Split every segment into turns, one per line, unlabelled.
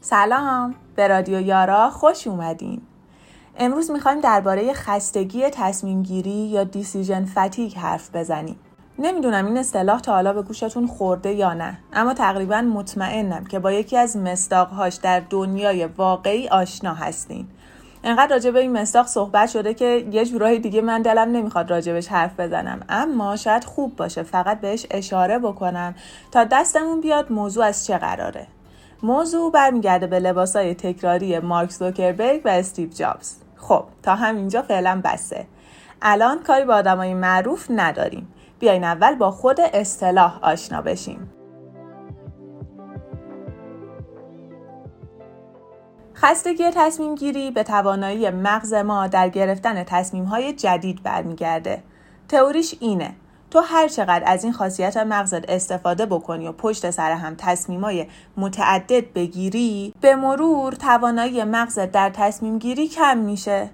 سلام. به رادیو یارا خوش اومدین. امروز می‌خوایم درباره خستگی تصمیم گیری یا دیسیژن فتیگ حرف بزنیم. نمی‌دونم این اصطلاح تا حالا به گوشتون خورده یا نه اما تقریبا مطمئنم که با یکی از مصداقهاش در دنیای واقعی آشنا هستین. انقدر راجع به این مصداق صحبت شده که یه جورایی دیگه من دلم نمی‌خواد راجبش حرف بزنم. اما شاید خوب باشه فقط بهش اشاره بکنم تا دستمون بیاد موضوع از چه قراره. موضوع برمیگرده به لباسای تکراری مارک زوکربرگ و استیو جابز. خب تا همینجا فعلا بسه. الان کاری با آدمای معروف نداریم. بیاین اول با خود اصطلاح آشنا بشیم. خستگی تصمیم گیری به توانایی مغز ما در گرفتن تصمیم های جدید برمیگرده. تئوریش اینه تو هر چقدر از این خاصیت مغزت استفاده بکنی و پشت سر هم تصمیمای متعدد بگیری به مرور توانایی مغزت در تصمیم گیری کم میشه.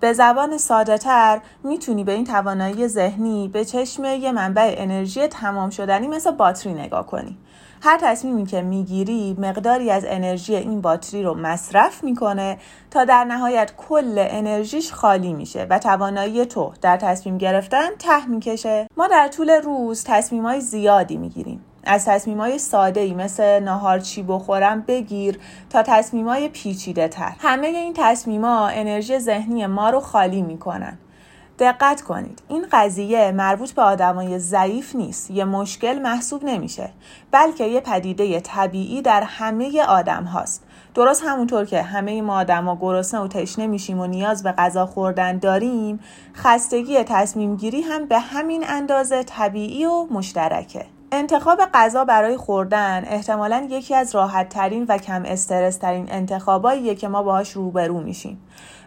به زبان ساده تر می‌تونی به این توانایی ذهنی به چشم یه منبع انرژی تمام شدنی مثل باتری نگاه کنی. هر تصمیمی که می‌گیری مقداری از انرژی این باتری رو مصرف می‌کنه تا در نهایت کل انرژیش خالی میشه و توانایی تو در تصمیم گرفتن ته می‌کشه. ما در طول روز تصمیم های زیادی می‌گیریم. از تصمیم های ساده ای مثل ناهار چی بخورم بگیر تا تصمیم های پیچیده تر همه این تصمیم ها انرژی ذهنی ما رو خالی می‌کنن. دقت کنید. این قضیه مربوط به آدمای ضعیف نیست. یه مشکل محسوب نمیشه. بلکه یه پدیده طبیعی در همه آدم هاست. درست همونطور که همه ما آدما گرسنه و تشنه میشیم و نیاز به غذا خوردن داریم خستگی تصمیم گیری هم به همین اندازه طبیعی و مشترکه. انتخاب غذا برای خوردن احتمالا یکی از راحت ترین و کم استرس ترین انتخاباییه که ما باهاش روبرو میشیم.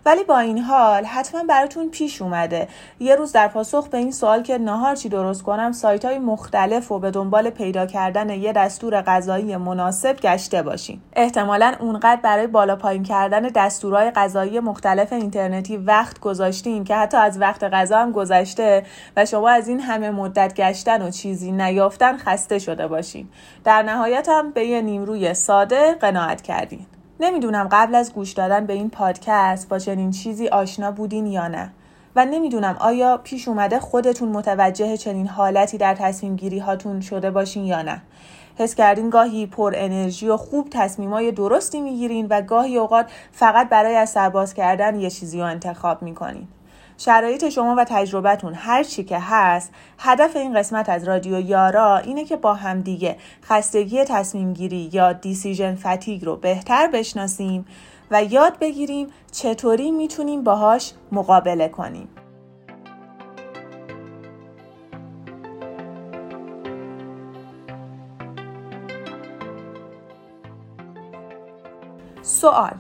ولی با این حال حتما براتون پیش اومده. یه روز در پاسخ به این سوال که نهار چی درست کنم سایت های مختلف و به دنبال پیدا کردن یه دستور غذایی مناسب گشته باشین. احتمالا اونقدر برای بالا پایین کردن دستورهای غذایی مختلف اینترنتی وقت گذاشتین که حتی از وقت غذا هم گذشته و شما از این همه مدت گشتن و چیزی نیافتن خسته شده باشین. در نهایت هم به یه نیمروی ساده قناعت کردین. نمی‌دونم قبل از گوش دادن به این پادکست با چنین چیزی آشنا بودین یا نه. و نمی‌دونم آیا پیش اومده خودتون متوجه چنین حالتی در تصمیم گیری هاتون شده باشین یا نه. حس کردین گاهی پر انرژی و خوب تصمیمای درستی می‌گیرین و گاهی اوقات فقط برای از سرباز کردن یه چیزی رو انتخاب می‌کنین. شرایط شما و تجربتون هر چی که هست هدف این قسمت از رادیو یارا اینه که با همدیگه خستگی تصمیم گیری یا دیسیژن فتیگ رو بهتر بشناسیم و یاد بگیریم چطوری می‌تونیم باهاش مقابله کنیم. سوال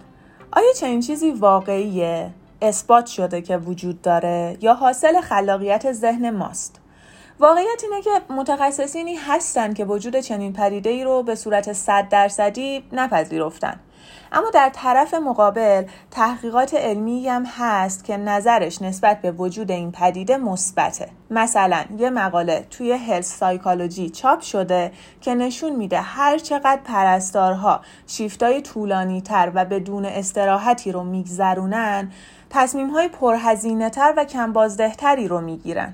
آیا چنین چیزی واقعیه؟ اثبات شده که وجود داره یا حاصل خلاقیت ذهن ماست. واقعیت اینه که متخصصینی هستن که وجود چنین پدیده ای رو به صورت صد درصدی نپذیرفتن. اما در طرف مقابل تحقیقات علمی هم هست که نظرش نسبت به وجود این پدیده مثبته. مثلا یه مقاله توی هلس سایکولوژی چاپ شده که نشون میده هر چقدر پرستارها شیفتای طولانی تر و بدون استراحتی رو میگذرونن تصمیم های پرهزینه تر و کم بازدهتری رو می‌گیرن.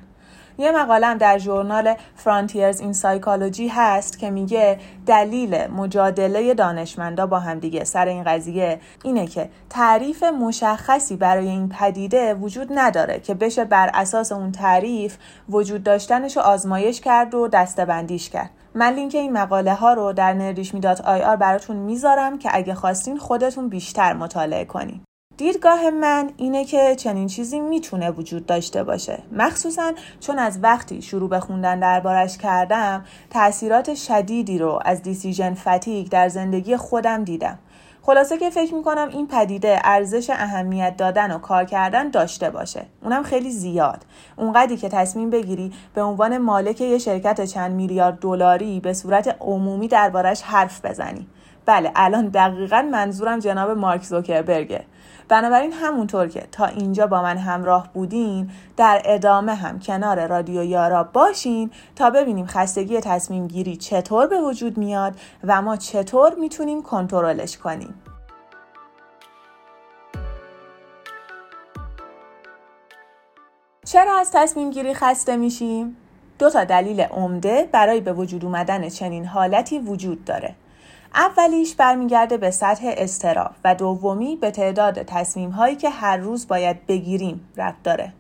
یه مقالم در ژورنال فرانتیرز این سایکولوژی هست که میگه دلیل مجادله دانشمندا با همدیگه سر این قضیه اینه که تعریف مشخصی برای این پدیده وجود نداره که بشه بر اساس اون تعریف وجود داشتنش رو آزمایش کرد و دسته‌بندیش کرد. من لینک این مقاله ها رو در نردیشمی dot ir براتون می‌ذارم که اگه خواستین خودتون بیشتر مطالعه کنین. دیدگاه من اینه که چنین چیزی می‌تونه وجود داشته باشه. مخصوصا چون از وقتی شروع به خوندن دربارش کردم تاثیرات شدیدی رو از decision fatigue در زندگی خودم دیدم. خلاصه که فکر می‌کنم این پدیده ارزش اهمیت دادن و کار کردن داشته باشه. اونم خیلی زیاد. اونقدری که تصمیم بگیری به عنوان مالک یه شرکت چند میلیارد دلاری به صورت عمومی دربارش حرف بزنی. بله الان دقیقا منظورم جناب مارک زوکربرگه. بنابراین همونطور که تا اینجا با من همراه بودین در ادامه هم کنار رادیو یارا باشین تا ببینیم خستگی تصمیم گیری چطور به وجود میاد و ما چطور می‌تونیم کنترلش کنیم چرا از تصمیم گیری خسته میشیم؟ دو تا دلیل عمده برای به وجود اومدن چنین حالتی وجود داره. اولیش برمیگرده به سطح استراب و دومی به تعداد تصمیم هایی که هر روز باید بگیریم ربط داره.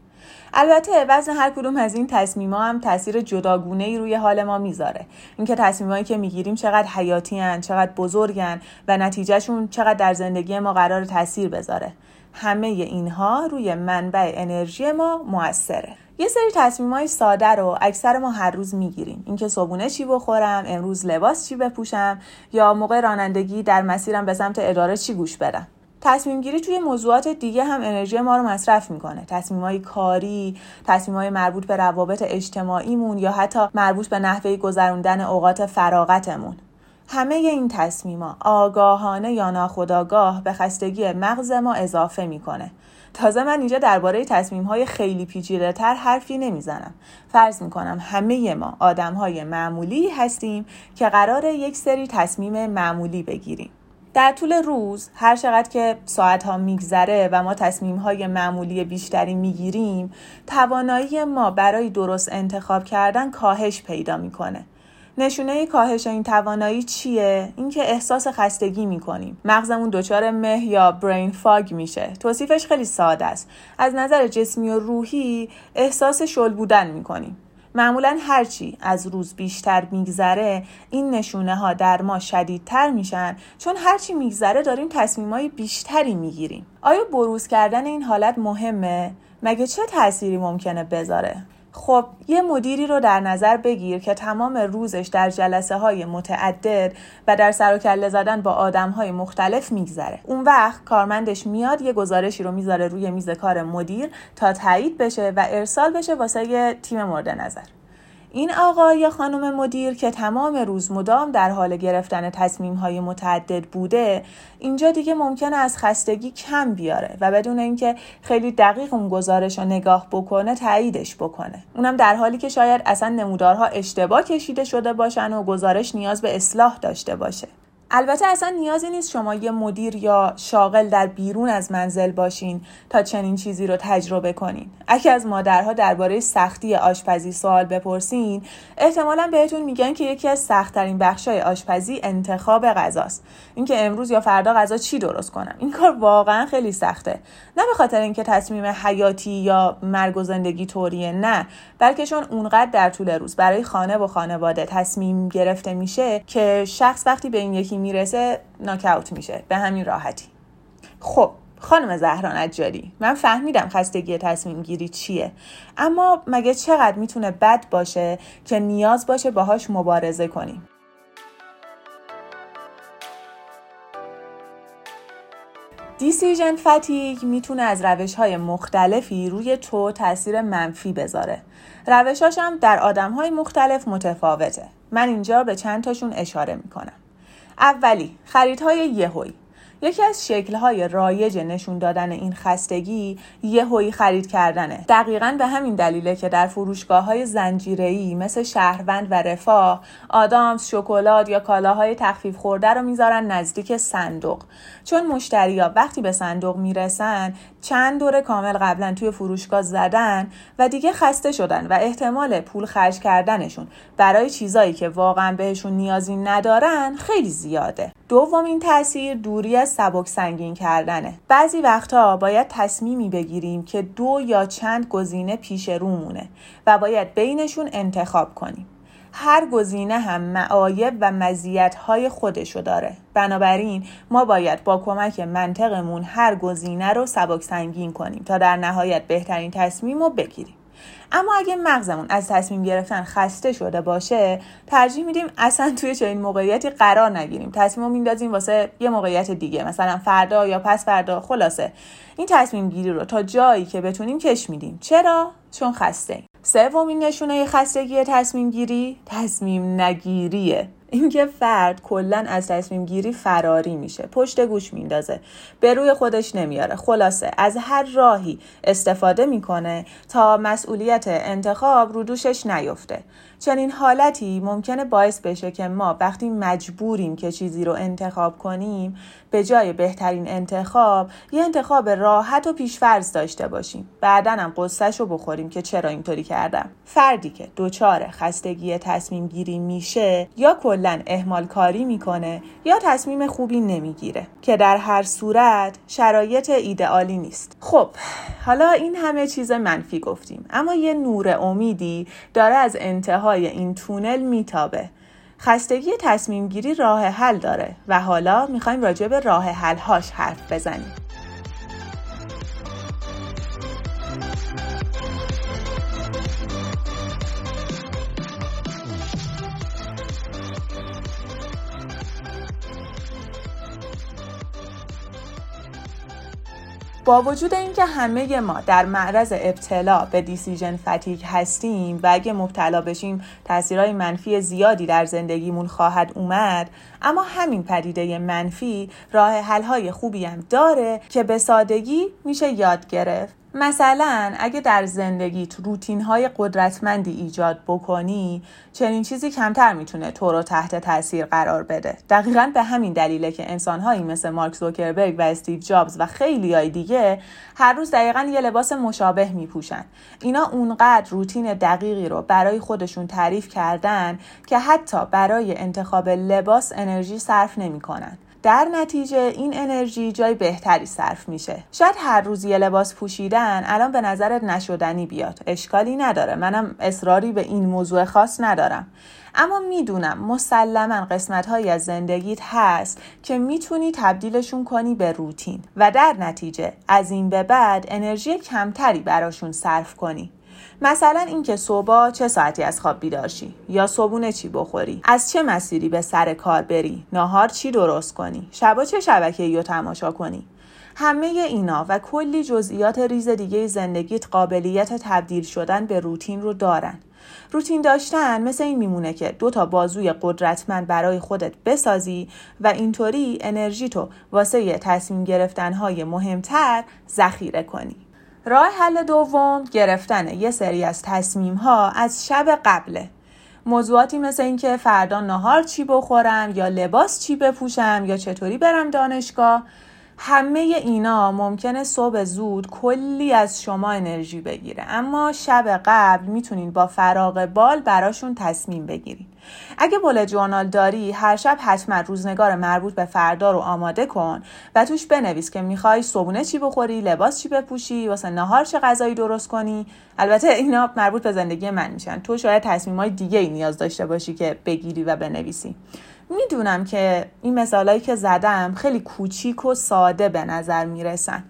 البته وزن هر کدوم از این تصمیم ها هم تاثیر جداگونه ای روی حال ما می‌ذاره اینکه تصمیم هایی که می‌گیریم چقدر حیاتی هن، چقدر بزرگن و نتیجهشون چقدر در زندگی ما قرار تاثیر بذاره همه اینها روی منبع انرژی ما موثره. یه سری تصمیم های ساده رو اکثر ما هر روز می‌گیریم. اینکه صبونه چی بخورم امروز لباس چی بپوشم یا موقع رانندگی در مسیرم به سمت اداره چی گوش بدم. تصمیم گیری توی موضوعات دیگه هم انرژی ما رو مصرف می‌کنه. تصمیم های کاری تصمیم های مربوط به روابط اجتماعیمون یا حتی مربوط به نحوه گذروندن اوقات فراغتمون. همه این تصمیما آگاهانه یا ناخودآگاه به خستگی مغز ما اضافه می‌کنه. تازه من اینجا درباره تصمیم های خیلی پیچیده تر حرفی نمی‌زنم. فرض می‌کنم همه ما آدم های معمولی هستیم که قرار یک سری تصمیم معمولی بگیریم. در طول روز هر چقدر که ساعت ها میگذره و ما تصمیم های معمولی بیشتری می‌گیریم توانایی ما برای درست انتخاب کردن کاهش پیدا می‌کنه. نشونه کاهش این توانایی چیه؟ اینکه احساس خستگی می‌کنیم. مغزمون دچار مه یا برین فاگ میشه. توصیفش خیلی ساده است. از نظر جسمی و روحی احساس شل بودن می‌کنیم. معمولا هرچی از روز بیشتر میگذره این نشونه ها در ما شدیدتر میشن. چون هرچی میگذره داریم تصمیم های بیشتری می‌گیریم. آیا بروز کردن این حالت مهمه؟ مگه چه تأثیری ممکنه بذاره؟ خب یه مدیری رو در نظر بگیر که تمام روزش در جلسه های متعدد و در سر و کله زدن با آدم های مختلف میگذره. اون وقت کارمندش میاد یه گزارشی رو می‌ذاره روی میز کار مدیر تا تایید بشه و ارسال بشه واسه تیم مورد نظر. این آقا یا خانم مدیر که تمام روز مدام در حال گرفتن تصمیم های متعدد بوده اینجا دیگه ممکنه از خستگی کم بیاره و بدون اینکه خیلی دقیق اون گزارش رو نگاه بکنه تاییدش بکنه. اونم در حالی که شاید اصلا نمودارها اشتباه کشیده شده باشن و گزارش نیاز به اصلاح داشته باشه. البته اصلا نیازی نیست شما یه مدیر یا شاغل در بیرون از منزل باشین تا چنین چیزی رو تجربه کنین. اگه از مادرها درباره سختی آشپزی سوال بپرسین، احتمالا بهتون میگن که یکی از سختترین بخشای آشپزی انتخاب غذاست. اینکه امروز یا فردا غذا چی درست کنم. این کار واقعا خیلی سخته. نه به خاطر اینکه تصمیم حیاتی یا مرگ و زندگی طوریه، نه، بلکه چون اونقدر در طول روز برای خانه و خانواده تصمیم گرفته میشه که شخص وقتی به این یکی می‌رسه ناکاوت میشه. به همین راحتی. خب خانم زهران اجاری من فهمیدم خستگی تصمیم گیری چیه. اما مگه چقدر می‌تونه بد باشه که نیاز باشه باهاش مبارزه کنیم؟ دیسیژن فتیگ می‌تونه از روش های مختلفی روی تو تاثیر منفی بذاره. روشاش هم در آدم های مختلف متفاوته. من اینجا به چند تاشون اشاره می‌کنم. اولی خریدهای یهویی یکی از شکلهای رایج نشون دادن این خستگی یهویی خرید کردنه. دقیقا به همین دلیله که در فروشگاه های زنجیره‌ای مثل شهروند و رفاه آدامس شکلات یا کالاهای تخفیف خورده رو می‌ذارن نزدیک صندوق. چون مشتریا وقتی به صندوق می‌رسن چند دوره کامل قبلا توی فروشگاه زدن و دیگه خسته شدن و احتمال پول خرج کردنشون برای چیزایی که واقعا بهشون نیازی ندارن خیلی زیاده. دومین تاثیر دوری از سبک سنگین کردنه. بعضی وقتها باید تصمیمی بگیریم که دو یا چند گزینه پیش رومونه و باید بینشون انتخاب کنیم. هر گزینه هم معایب و مزیت‌های خودشو داره. بنابراین ما باید با کمک منطقمون هر گزینه رو سبک سنگین کنیم تا در نهایت بهترین تصمیم رو بگیریم. اما اگه مغزمون از تصمیم گرفتن خسته شده باشه ترجیح میدیم اصلا توی چنین موقعیتی قرار نگیریم. تصمیم رو میندازیم واسه یه موقعیت دیگه مثلا فردا یا پس فردا خلاصه. این تصمیم گیری رو تا جایی که بتونیم کش میدیم. چرا؟ چون خسته سومین نشونه خستگی تصمیم گیری تصمیم نگیریه. اینکه فرد کلا از تصمیم گیری فراری میشه. پشت گوش میندازه. به روی خودش نمیاره. خلاصه از هر راهی استفاده می‌کنه تا مسئولیت انتخاب رو دوشش نیفته. چنین حالتی ممکنه باعث بشه که ما وقتی مجبوریم که چیزی رو انتخاب کنیم به جای بهترین انتخاب یه انتخاب راحت و پیشفرض داشته باشیم. بعدا هم قصهش رو بخوریم که چرا اینطوری کردم. فردی که دچار خستگی تصمیم گیری میشه یا کلا اهمال کاری می‌کنه یا تصمیم خوبی نمی‌گیره که در هر صورت شرایط ایدئالی نیست. خب حالا این همه چیز منفی گفتیم اما یه نور امیدی داره از انتهای این تونل میتابه. خستگی تصمیم گیری راه حل داره و حالا می‌خوایم راجع به راه حل هاش حرف بزنیم. با وجود اینکه همه ما در معرض ابتلا به دیسیژن فتیک هستیم و اگه مبتلا بشیم تاثیرهای منفی زیادی در زندگیمون خواهد اومد اما همین پدیده منفی راه حل‌های خوبی هم داره که به سادگی میشه یاد گرفت. مثلا اگه در زندگیت روتین های قدرتمندی ایجاد بکنی چنین چیزی کمتر می‌تونه تو رو تحت تاثیر قرار بده. دقیقا به همین دلیله که انسانهایی مثل مارک زوکربرگ و استیو جابز و خیلی های دیگه هر روز دقیقا یه لباس مشابه میپوشن. اینا اونقدر روتین دقیقی رو برای خودشون تعریف کردن که حتی برای انتخاب لباس انرژی صرف نمی‌کنن. در نتیجه این انرژی جای بهتری صرف میشه. شاید هر روز یه لباس پوشیدن الان به نظرت نشدنی بیاد. اشکالی نداره. منم اصراری به این موضوع خاص ندارم. اما می‌دونم مسلما قسمت هایی از زندگیت هست که می‌تونی تبدیلشون کنی به روتین و در نتیجه از این به بعد انرژی کمتری براشون صرف کنی. مثلا اینکه صبح چه ساعتی از خواب بیدار یا صبونه چی بخوری؟ از چه مسیری به سر کار بری؟ ناهار چی درست کنی؟ شبا چه شبکه رو تماشا کنی؟ همه اینا و کلی جزئیات ریز دیگه زندگیت قابلیت تبدیل شدن به روتین رو دارن. روتین داشتن مثل این میمونه که دو تا بازوی قدرتمند برای خودت بسازی و اینطوری انرژی تو واسه تصمیم گرفتنهای مهمتر ذخیره کنی. راه حل دوم گرفتن یه سری از تصمیم ها از شب قبله. موضوعاتی مثل اینکه فردا نهار چی بخورم یا لباس چی بپوشم یا چطوری برم دانشگاه همه اینا ممکنه صبح زود کلی از شما انرژی بگیره. اما شب قبل می‌تونین با فراغ بال براشون تصمیم بگیرین. اگه بول جورنال داری هر شب حتما روزنگار مربوط به فردا رو آماده کن و توش بنویس که می‌خوای صبونه چی بخوری لباس چی بپوشی واسه نهار چه غذایی درست کنی. البته اینا مربوط به زندگی من میشن. تو شاید تصمیم های دیگه ای نیاز داشته باشی که بگیری و بنویسی. می‌دونم که این مثالایی که زدم خیلی کوچیک و ساده به نظر می‌رسن.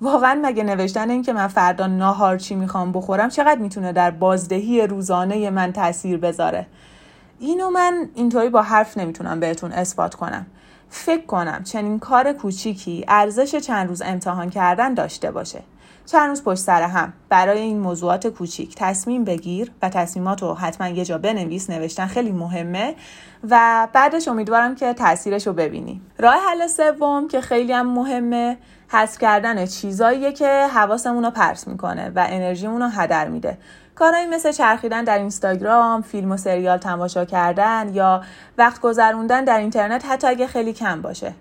واقعا مگه نوشتن این که من فردا ناهار چی می‌خوام بخورم چقدر می‌تونه در بازدهی روزانه من تاثیر بذاره؟ اینو من اینطوری با حرف نمی‌تونم بهتون اثبات کنم. فکر کنم چنین کار کوچیکی ارزش چند روز امتحان کردن داشته باشه. چند روز پشت سر هم. برای این موضوعات کوچیک. تصمیم بگیر و تصمیمات رو حتما یه جا بنویس. نوشتن خیلی مهمه. و بعدش امیدوارم که تاثیرش رو ببینی. راه حل سوم که خیلی هم مهمه حذف کردن چیزاییه که حواسمون رو پرس می‌کنه و انرژیمون رو هدر میده. کارهایی مثل چرخیدن در اینستاگرام، فیلم و سریال تماشا کردن یا وقت گذروندن در اینترنت حتی اگه خیلی کم باشه.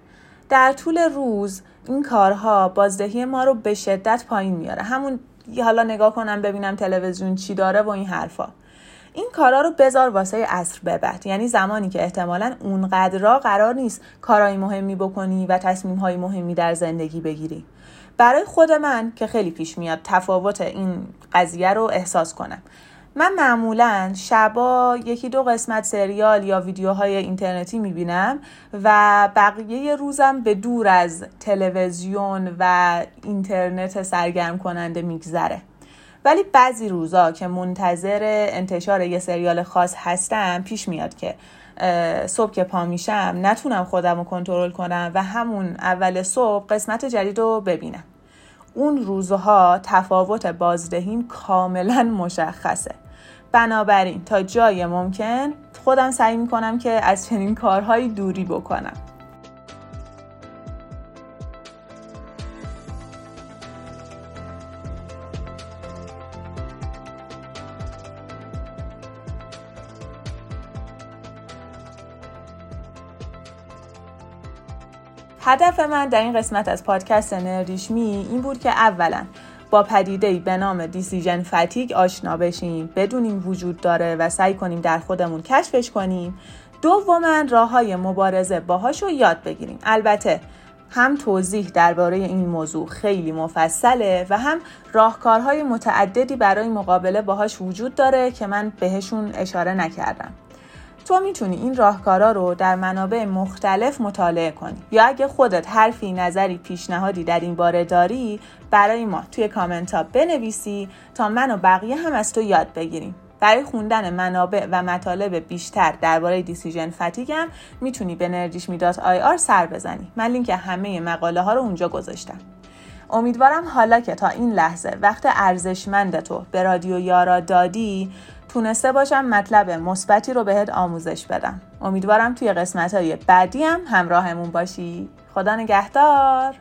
در طول روز این کارها بازدهی ما رو به شدت پایین میاره. همون حالا نگاه کنم ببینم تلویزیون چی داره و این حرفا. این کارا رو بذار واسه اصر ببد یعنی زمانی که احتمالا اونقدرا قرار نیست کارهای مهمی بکنی و تصمیم های مهمی در زندگی بگیری برای خود من که خیلی پیش میاد تفاوت این قضیه رو احساس کنم. من معمولا شبا یکی دو قسمت سریال یا ویدیوهای اینترنتی می‌بینم و بقیه روزم به دور از تلویزیون و اینترنت سرگرم کننده میگذره. ولی بعضی روزا که منتظر انتشار یه سریال خاص هستم پیش میاد که صبح که پا میشم نتونم خودم رو کنترل کنم و همون اول صبح قسمت جدید رو ببینم. اون روزها تفاوت بازدهیم کاملا مشخصه. بنابراین تا جای ممکن خودم سعی می‌کنم که از چنین کارهایی دوری بکنم. هدف من در این قسمت از پادکست نردیشمی این بود که اولا با پدیده به نام دیسیژن فتیگ آشنا بشیم بدونیم وجود داره و سعی کنیم در خودمون کشفش کنیم. دوما راه های مبارزه باهاش رو یاد بگیریم. البته هم توضیح درباره این موضوع خیلی مفصله و هم راهکارهای متعددی برای مقابله باهاش وجود داره که من بهشون اشاره نکردم. تو می‌تونی این راهکارا رو در منابع مختلف مطالعه کنی. یا اگه خودت حرفی نظری پیشنهادی در این باره داری برای ما توی کامنت ها بنویسی تا من و بقیه هم از تو یاد بگیریم. برای خوندن منابع و مطالب بیشتر درباره decision fatigue م می‌تونی به نردیشمی dot ir سر بزنی. من لینک همه مقاله ها رو اونجا گذاشتم. امیدوارم حالا که تا این لحظه وقت ارزشمندتو به رادیو یارا دادی تونسته باشم مطلب مثبتی رو بهت آموزش بدم. امیدوارم توی قسمت های بعدی هم همراهمون باشی. خدا نگهدار.